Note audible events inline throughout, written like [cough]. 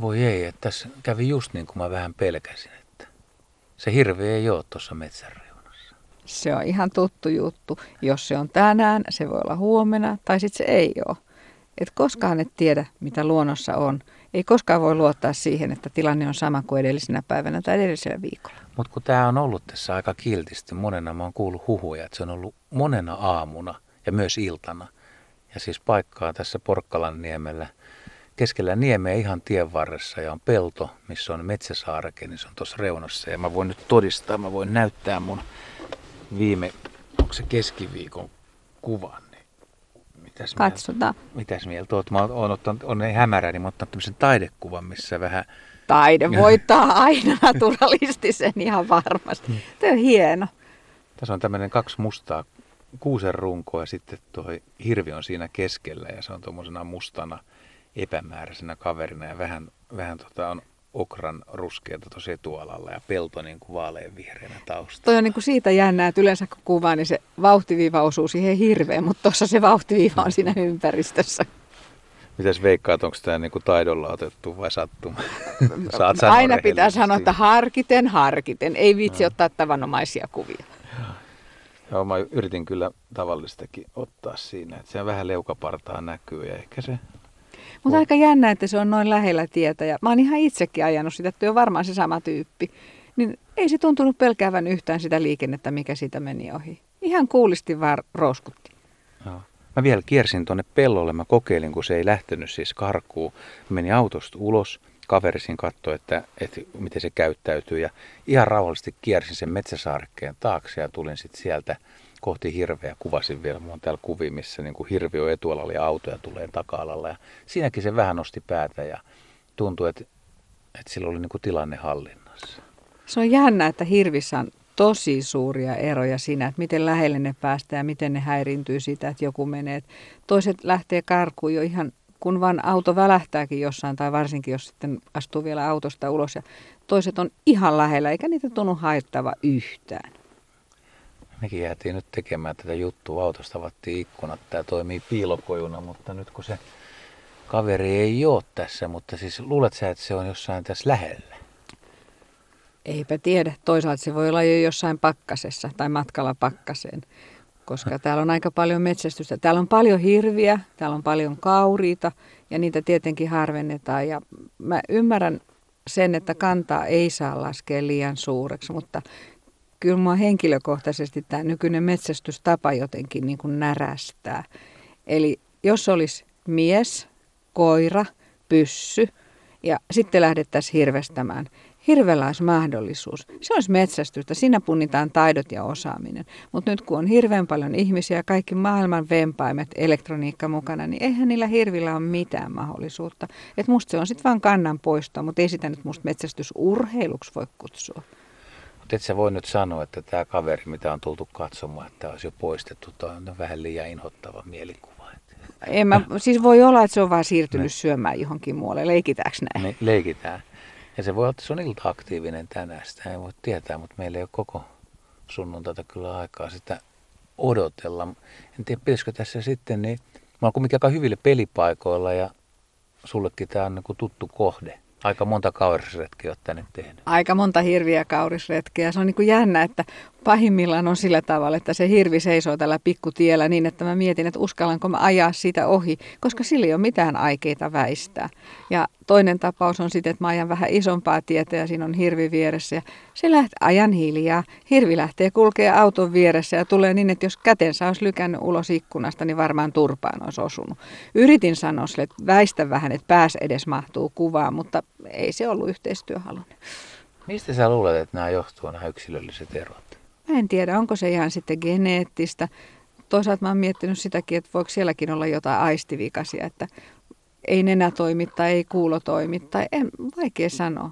Voi ei, että tässä kävi just niin kuin mä vähän pelkäsin, että se hirvi ei ole tuossa metsän reunassa. Se on ihan tuttu juttu. Jos se on tänään, se voi olla huomenna tai sitten se ei ole. Et koskaan et tiedä, mitä luonnossa on. Ei koskaan voi luottaa siihen, että tilanne on sama kuin edellisenä päivänä tai edellisellä viikolla. Mutta kun tämä on ollut tässä aika kiltisti, monena mä oon kuullut huhuja, että se on ollut monena aamuna ja myös iltana. Ja siis paikkaa tässä Porkkalan niemellä – keskellä niemeä ihan tien varressa ja on pelto, missä on metsäsaareke, niin se on tuossa reunassa. Ja mä voin nyt todistaa, mä voin näyttää mun viime, onko se keskiviikon kuvan. Niin mitäs Katsotaan. Mieltä, mitäs mieltä oot? Mä oon ottanut, on ei hämärä, niin mä oon ottanut tämmöisen taidekuvan, missä vähän... Taide voittaa [laughs] aina naturalistisen ihan varmasti. Mm. Tämä on hieno. Tässä on tämmöinen kaksi mustaa kuusen runkoa ja sitten tuo hirvi on siinä keskellä ja se on tuommoisena mustana epämääräisenä kaverina ja vähän, vähän tota on okran ruskeata tuossa etualalla ja pelto niin kuin vaaleanvihreänä taustalla. Toi on niin kuin siitä jännää, että yleensä kun kuvaa, niin se vauhtiviiva osuu siihen hirveän, mutta tuossa se vauhtiviiva on siinä ympäristössä. Mitäs veikkaat, onko tämä niinku taidolla otettu vai sattuma? [laughs] Saat Aina pitää sanoa, että harkiten, harkiten. Ei vitsi no. ottaa tavanomaisia kuvia. Joo, mä yritin kyllä tavallistakin ottaa siinä. Että se vähän leukapartaa näkyy ja ehkä se mutta aika jännä, että se on noin lähellä tietä. Ja mä oon ihan itsekin ajanut sitä, että on varmaan se sama tyyppi. Niin ei se tuntunut pelkäävän yhtään sitä liikennettä, mikä siitä meni ohi. Ihan kuulisti vaan rouskutti. Joo. Mä vielä kiersin tuonne pellolle, mä kokeilin, kun se ei lähtenyt siis karkuun. Mä menin autosta ulos, kaverisin katsoi, että, että miten se käyttäytyy ja ihan rauhallisesti kiersin sen metsäsaarkkeen taakse ja tulin sitten sieltä kohti hirveä. Kuvasin vielä, mulla on täällä kuvi, missä niin kuin hirvi on etualalla ja autoja tulee taka-alalla. Ja siinäkin se vähän nosti päätä ja tuntui, että, että sillä oli niin kuin tilanne hallinnassa. Se on jännä, että hirvissä on tosi suuria eroja siinä, että miten lähelle ne päästään ja miten ne häiriintyy siitä, että joku menee. Toiset lähtee karkuun jo ihan, kun vaan auto välähtääkin jossain, tai varsinkin jos sitten astuu vielä autosta ulos. Ja toiset on ihan lähellä, eikä niitä tunnu haittava yhtään mekin jäätiin nyt tekemään tätä juttua. Autosta avattiin ikkunat. Tämä toimii piilokojuna, mutta nyt kun se kaveri ei ole tässä, mutta siis luulet sä, että se on jossain tässä lähellä? Eipä tiedä. Toisaalta se voi olla jo jossain pakkasessa tai matkalla pakkaseen, koska täällä on aika paljon metsästystä. Täällä on paljon hirviä, täällä on paljon kauriita ja niitä tietenkin harvennetaan. Ja mä ymmärrän sen, että kantaa ei saa laskea liian suureksi, mutta kyllä mua henkilökohtaisesti tämä nykyinen metsästystapa jotenkin niin kuin närästää. Eli jos olisi mies, koira, pyssy ja sitten lähdettäisiin hirvestämään, hirvellä olisi mahdollisuus. Se olisi metsästystä, siinä punnitaan taidot ja osaaminen. Mutta nyt kun on hirveän paljon ihmisiä, kaikki maailman vempaimet, elektroniikka mukana, niin eihän niillä hirvillä ole mitään mahdollisuutta. Et musta se on sitten vain kannan poistoa, mutta ei sitä nyt musta metsästysurheiluksi voi kutsua. Mutta et sä voi nyt sanoa, että tämä kaveri, mitä on tultu katsomaan, että olisi jo poistettu, toi on vähän liian inhottava mielikuva. En mä, siis voi olla, että se on vaan siirtynyt ne. syömään johonkin muualle. Leikitäänkö näin? Me, leikitään. Ja se voi olla, että se on ilta-aktiivinen tänään. Sitä ei voi tietää, mutta meillä ei ole koko sunnuntaita kyllä aikaa sitä odotella. En tiedä, pitäisikö tässä sitten, niin mä oon kuitenkin aika hyville pelipaikoilla ja sullekin tämä on niin tuttu kohde. Aika monta kaurisretkeä olet tänne tehnyt. Aika monta hirviä kaurisretkeä. Se on niin kuin jännä, että pahimmillaan on sillä tavalla, että se hirvi seisoo tällä pikkutiellä niin, että mä mietin, että uskallanko mä ajaa siitä ohi, koska sillä ei ole mitään aikeita väistää. Ja toinen tapaus on sitten, että mä ajan vähän isompaa tietä ja siinä on hirvi vieressä ja se lähtee ajan hiljaa. Hirvi lähtee kulkee auton vieressä ja tulee niin, että jos kätensä olisi lykännyt ulos ikkunasta, niin varmaan turpaan olisi osunut. Yritin sanoa sille, että väistä vähän, että pääs edes mahtuu kuvaan, mutta ei se ollut yhteistyöhalunen. Mistä sä luulet, että nämä johtuu nämä yksilölliset erot? Mä en tiedä, onko se ihan sitten geneettistä. Toisaalta mä oon miettinyt sitäkin, että voiko sielläkin olla jotain aistivikasia, että ei nenä toimi tai ei kuulo toimi tai en, vaikea sanoa.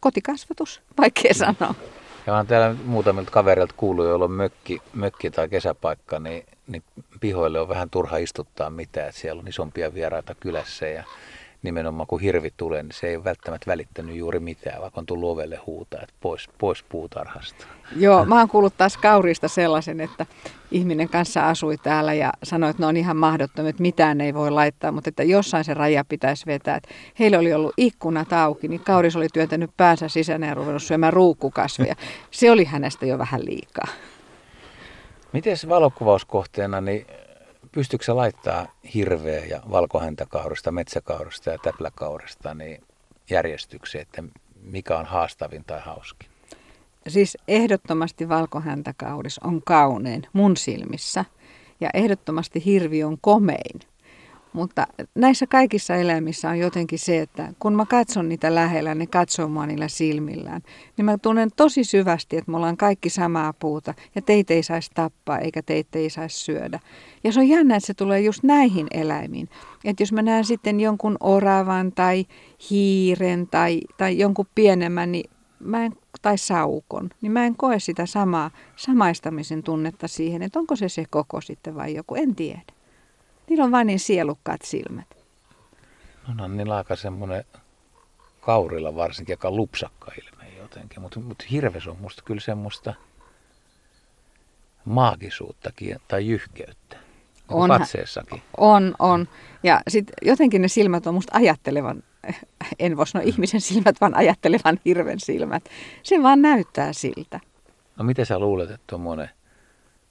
Kotikasvatus, vaikea sanoa. Ja on täällä muutamilta kavereilta kuullut, joilla on mökki, mökki tai kesäpaikka, niin, niin pihoille on vähän turha istuttaa mitään, että siellä on isompia vieraita kylässä ja nimenomaan kun hirvi tulee, niin se ei ole välttämättä välittänyt juuri mitään, vaikka on tullut ovelle huutaa, että pois, pois puutarhasta. Joo, mä oon kuullut taas kaurista sellaisen, että ihminen kanssa asui täällä ja sanoi, että ne on ihan mahdottomia, että mitään ei voi laittaa, mutta että jossain se raja pitäisi vetää. Että heillä oli ollut ikkunat auki, niin kauris oli työntänyt päänsä sisään ja ruvennut syömään ruukkukasveja. Se oli hänestä jo vähän liikaa. Miten valokuvauskohteena, niin pystyykö se laittaa hirveä ja valkohäntäkaurista, metsäkaurista ja täpläkaurista niin järjestykseen, että mikä on haastavin tai hauskin? Siis ehdottomasti valkohäntäkauris on kaunein mun silmissä ja ehdottomasti hirvi on komein. Mutta näissä kaikissa eläimissä on jotenkin se, että kun mä katson niitä lähellä, ne katsoo mua niillä silmillään, niin mä tunnen tosi syvästi, että me ollaan kaikki samaa puuta ja teitä ei saisi tappaa eikä teitä ei saisi syödä. Ja se on jännä, että se tulee just näihin eläimiin. Että jos mä näen sitten jonkun oravan tai hiiren tai, tai jonkun pienemmän, niin mä en, tai saukon, niin mä en koe sitä samaa samaistamisen tunnetta siihen, että onko se se koko sitten vai joku, en tiedä. Niillä on vain niin sielukkaat silmät. No, on niillä aika semmoinen kaurilla varsinkin, joka lupsakka ilme jotenkin. Mutta mut hirves on musta kyllä semmoista maagisuuttakin tai jyhkeyttä. Niin on, katseessakin. On, on. Ja sitten jotenkin ne silmät on musta ajattelevan, en voi sanoa ihmisen silmät, vaan ajattelevan hirven silmät. Se vaan näyttää siltä. No miten sä luulet, että tuommoinen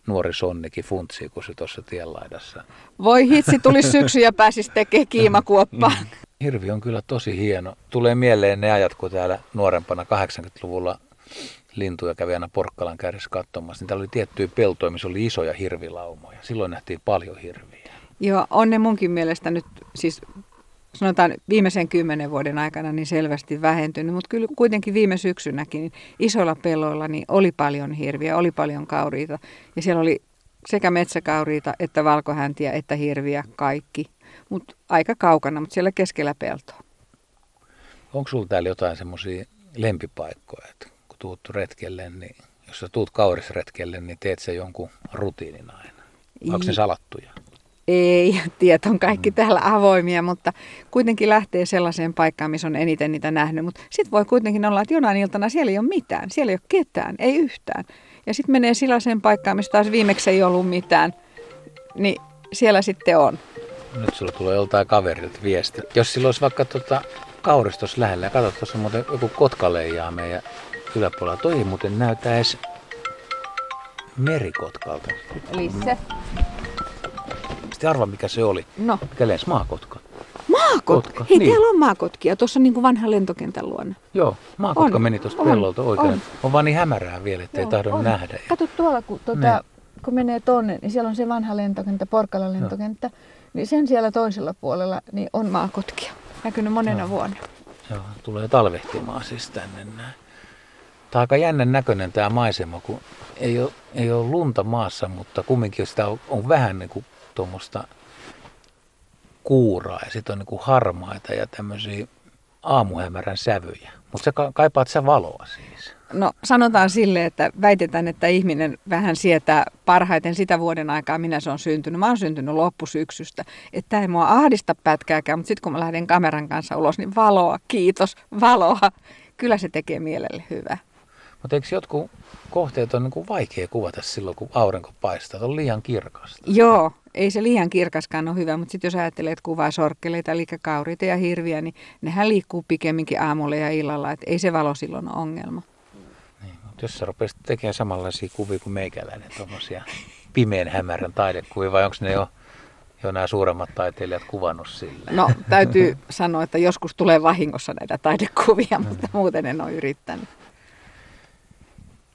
nuori sonnikin funtsii, kun se tuossa tienlaidassa. Voi hitsi, tuli syksy ja pääsisi tekemään kiimakuoppaa. Mm. Hirvi on kyllä tosi hieno. Tulee mieleen ne ajat, kun täällä nuorempana 80-luvulla lintuja kävi aina Porkkalan kärjessä katsomassa. Niin täällä oli tiettyjä peltoja, missä oli isoja hirvilaumoja. Silloin nähtiin paljon hirviä. Joo, on ne munkin mielestä nyt, siis sanotaan viimeisen kymmenen vuoden aikana niin selvästi vähentynyt, mutta kyllä kuitenkin viime syksynäkin niin isoilla peloilla niin oli paljon hirviä, oli paljon kauriita ja siellä oli sekä metsäkauriita että valkohäntiä että hirviä kaikki, mutta aika kaukana, mutta siellä keskellä peltoa. Onko sulla täällä jotain semmoisia lempipaikkoja, että kun tuut retkelle, niin jos sä tuut kaurisretkelle, niin teet se jonkun rutiinin aina? Onko ne salattuja? Ei, [laughs] tiet on kaikki mm. täällä avoimia, mutta kuitenkin lähtee sellaiseen paikkaan, missä on eniten niitä nähnyt. Mutta sitten voi kuitenkin olla, että jonain iltana siellä ei ole mitään, siellä ei ole ketään, ei yhtään. Ja sitten menee sellaiseen paikkaan, missä taas viimeksi ei ollut mitään, niin siellä sitten on. Nyt sulla tulee joltain kaverilta viesti. Jos sillä olisi vaikka tuota kauristos lähellä ja katsot tuossa muuten joku kotkaleijaa meidän yläpuolella. Toi ei muuten näytä edes merikotkalta. Eli Sitten arva mikä se oli. No. Mikä lensi maakotka. Maakotka? Hei, niin. täällä on maakotkia. Tuossa on niin kuin vanha lentokentän luona. Joo, maakotka on. meni tuosta pellolta oikein. On. on vaan niin hämärää vielä, ettei tahdo nähdä. Kato tuolla, kun, tuota, niin. kun menee tonne, niin siellä on se vanha lentokenttä, Porkkalan lentokenttä. No. Niin sen siellä toisella puolella niin on maakotkia. Näkynyt monena Joo. vuonna. Joo, tulee talvehtimaan siis tänne näin. Tämä on aika jännän näköinen tämä maisema, kun ei ole, ei ole lunta maassa, mutta kumminkin sitä on, on vähän niin kuin tuommoista kuuraa ja sitten on niin kuin harmaita ja tämmöisiä aamuhämärän sävyjä. Mutta sä kaipaat sä valoa siis. No sanotaan sille, että väitetään, että ihminen vähän sietää parhaiten sitä vuoden aikaa, minä se on syntynyt. Mä oon syntynyt loppusyksystä. Että ei mua ahdista pätkääkään, mutta sitten kun mä lähden kameran kanssa ulos, niin valoa, kiitos, valoa. Kyllä se tekee mielelle hyvää. Mutta eikö jotkut kohteet on niin kuin vaikea kuvata silloin, kun aurinko paistaa? On liian kirkasta. Joo, ei se liian kirkaskaan ole hyvä, mutta sitten jos ajattelee, että kuvaa sorkkeleita, eli kauriita ja hirviä, niin nehän liikkuu pikemminkin aamulla ja illalla, että ei se valo silloin ole ongelma. Niin, mutta jos sä rupeaisit tekemään samanlaisia kuvia kuin meikäläinen, tuommoisia pimeän hämärän taidekuvia, vai onko ne jo, jo nämä suuremmat taiteilijat kuvannut sillä? No täytyy sanoa, että joskus tulee vahingossa näitä taidekuvia, mutta muuten en ole yrittänyt.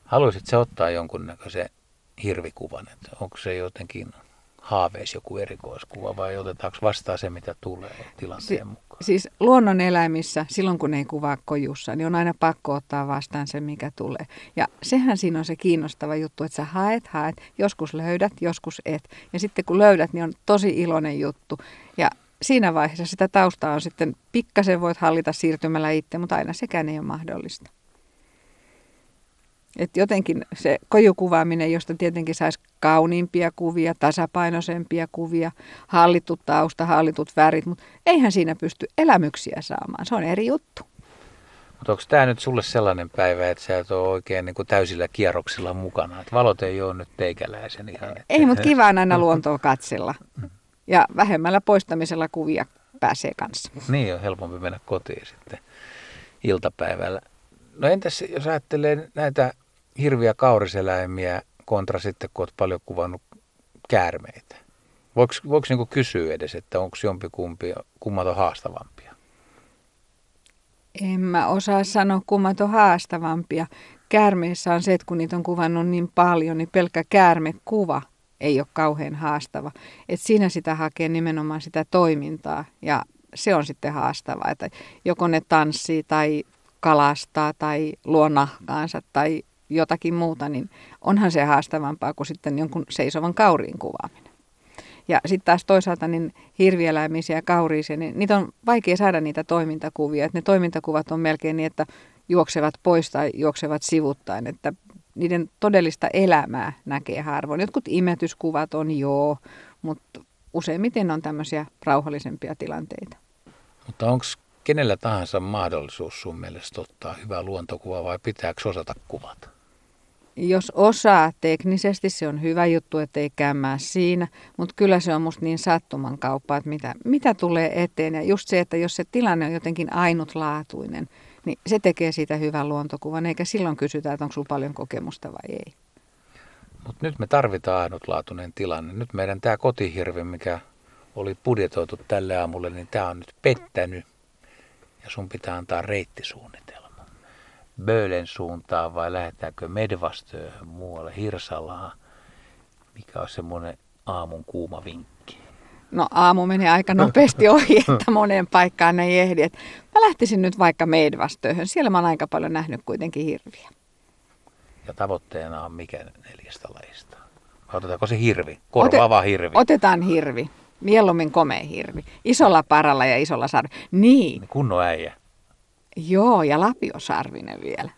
Haluaisit se ottaa jonkunnäköisen hirvikuvan, että onko se jotenkin haaveisi joku erikoiskuva vai otetaanko vastaan se, mitä tulee tilanteen si- mukaan? Siis luonnoneläimissä, silloin kun ei kuvaa kojussa, niin on aina pakko ottaa vastaan se, mikä tulee. Ja sehän siinä on se kiinnostava juttu, että sä haet, haet, joskus löydät, joskus et. Ja sitten kun löydät, niin on tosi iloinen juttu. Ja siinä vaiheessa sitä taustaa on sitten, pikkasen voit hallita siirtymällä itse, mutta aina sekään ei ole mahdollista. Et jotenkin se kojukuvaaminen, josta tietenkin saisi kauniimpia kuvia, tasapainoisempia kuvia, hallitut tausta, hallitut värit, mutta eihän siinä pysty elämyksiä saamaan. Se on eri juttu. Mutta onko tämä nyt sulle sellainen päivä, että sä et ole oikein niin kuin täysillä kierroksilla mukana? Että valot ei ole nyt teikäläisen ihan. Että... Ei, mutta kiva on aina [laughs] luontoa katsella. Ja vähemmällä poistamisella kuvia pääsee kanssa. Niin, on helpompi mennä kotiin sitten iltapäivällä. No entäs jos ajattelee näitä hirviä kauriseläimiä kontra sitten, kun olet paljon kuvannut käärmeitä? Voiko, voiko niin kysyä edes, että onko jompikumpi, kummat on haastavampia? En mä osaa sanoa, kummat on haastavampia. Käärmeissä on se, että kun niitä on kuvannut niin paljon, niin pelkkä käärmekuva ei ole kauhean haastava. Et siinä sitä hakee nimenomaan sitä toimintaa ja se on sitten haastavaa, että joko ne tanssii tai kalastaa tai luo nahkaansa tai jotakin muuta, niin onhan se haastavampaa kuin sitten jonkun seisovan kauriin kuvaaminen. Ja sitten taas toisaalta niin hirvieläimisiä ja kauriisia, niin niitä on vaikea saada niitä toimintakuvia. Että ne toimintakuvat on melkein niin, että juoksevat pois tai juoksevat sivuttain, että niiden todellista elämää näkee harvoin. Jotkut imetyskuvat on joo, mutta useimmiten on tämmöisiä rauhallisempia tilanteita. Mutta onko kenellä tahansa mahdollisuus sun mielestä ottaa hyvä luontokuva vai pitääkö osata kuvata? Jos osaa teknisesti, se on hyvä juttu, ettei käymää siinä, mutta kyllä se on musta niin sattuman kauppa, että mitä, mitä tulee eteen. Ja just se, että jos se tilanne on jotenkin ainutlaatuinen, niin se tekee siitä hyvän luontokuvan, eikä silloin kysytä, että onko sulla paljon kokemusta vai ei. Mutta nyt me tarvitaan ainutlaatuinen tilanne. Nyt meidän tämä kotihirvi, mikä oli budjetoitu tälle aamulle, niin tämä on nyt pettänyt. Ja sun pitää antaa reittisuunnitelma. Bölen suuntaan vai lähdetäänkö Medvastööhön muualle Hirsalaan? Mikä on semmoinen aamun kuuma vinkki? No aamu menee aika nopeasti ohi, [laughs] että moneen paikkaan ei ehdi. Et mä lähtisin nyt vaikka Medvastööhön. Siellä mä oon aika paljon nähnyt kuitenkin hirviä. Ja tavoitteena on mikä neljästä lajista? Otetaanko se hirvi? Korvaava Ote, hirvi. Otetaan hirvi. Mieluummin komea hirvi. Isolla paralla ja isolla sarvi. Niin. Kunnon äijä. Joo, ja lapiosarvinen vielä.